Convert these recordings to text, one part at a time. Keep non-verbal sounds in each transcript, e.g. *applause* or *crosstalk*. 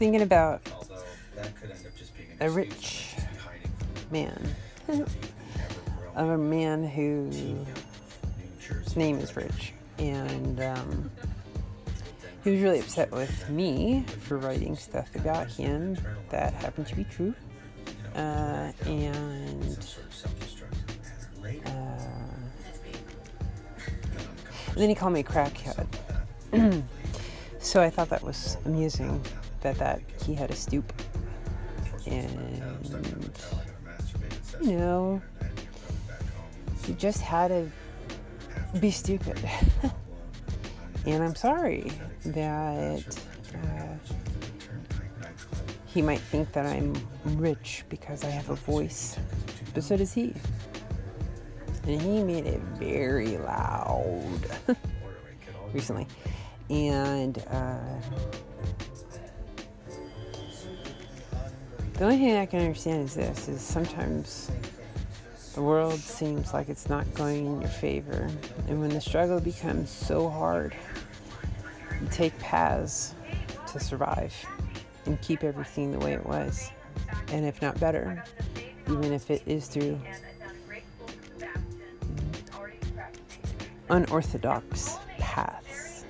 thinking about Although that could end up just being an a rich for them to be hiding from man, the never grow of a man who New Jersey his name is Rich, and um, he was really upset with me for writing stuff about him that happened to be true, uh, and sort of self-destructive manner. Later, uh, and then he called me a crackhead. *clears throat* so I thought that was amusing that that he had a stoop, and you know, he just had to be stupid. *laughs* and I'm sorry that uh, he might think that I'm rich because I have a voice, but so does he. And he made it very loud *laughs* recently. And uh, the only thing I can understand is this is sometimes the world seems like it's not going in your favor. And when the struggle becomes so hard, you take paths to survive and keep everything the way it was. And if not better, even if it is through unorthodox paths.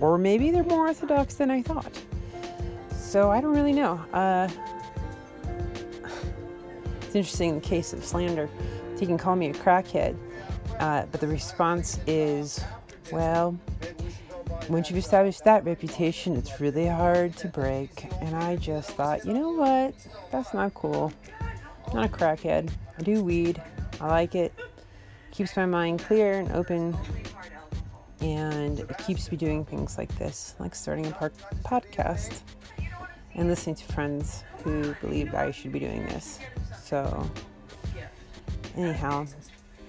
Or maybe they're more orthodox than I thought. So I don't really know. Uh, it's interesting in the case of slander. He can call me a crackhead, uh, but the response is, well, once you've established that reputation, it's really hard to break. And I just thought, you know what? That's not cool. I'm not a crackhead. I do weed. I like it. Keeps my mind clear and open. And it keeps me doing things like this, like starting a podcast and listening to friends who believe I should be doing this. So, anyhow,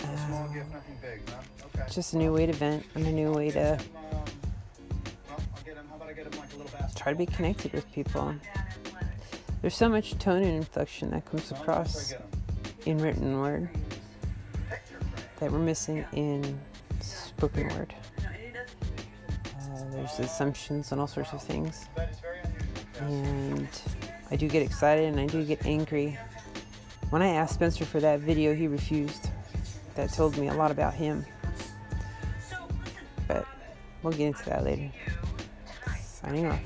uh, just a new way to vent and a new way to try to be connected with people. There's so much tone and inflection that comes across in written word that we're missing in spoken word. Uh, there's assumptions and all sorts of things. And I do get excited and I do get angry. When I asked Spencer for that video, he refused. That told me a lot about him. But we'll get into that later. Signing off.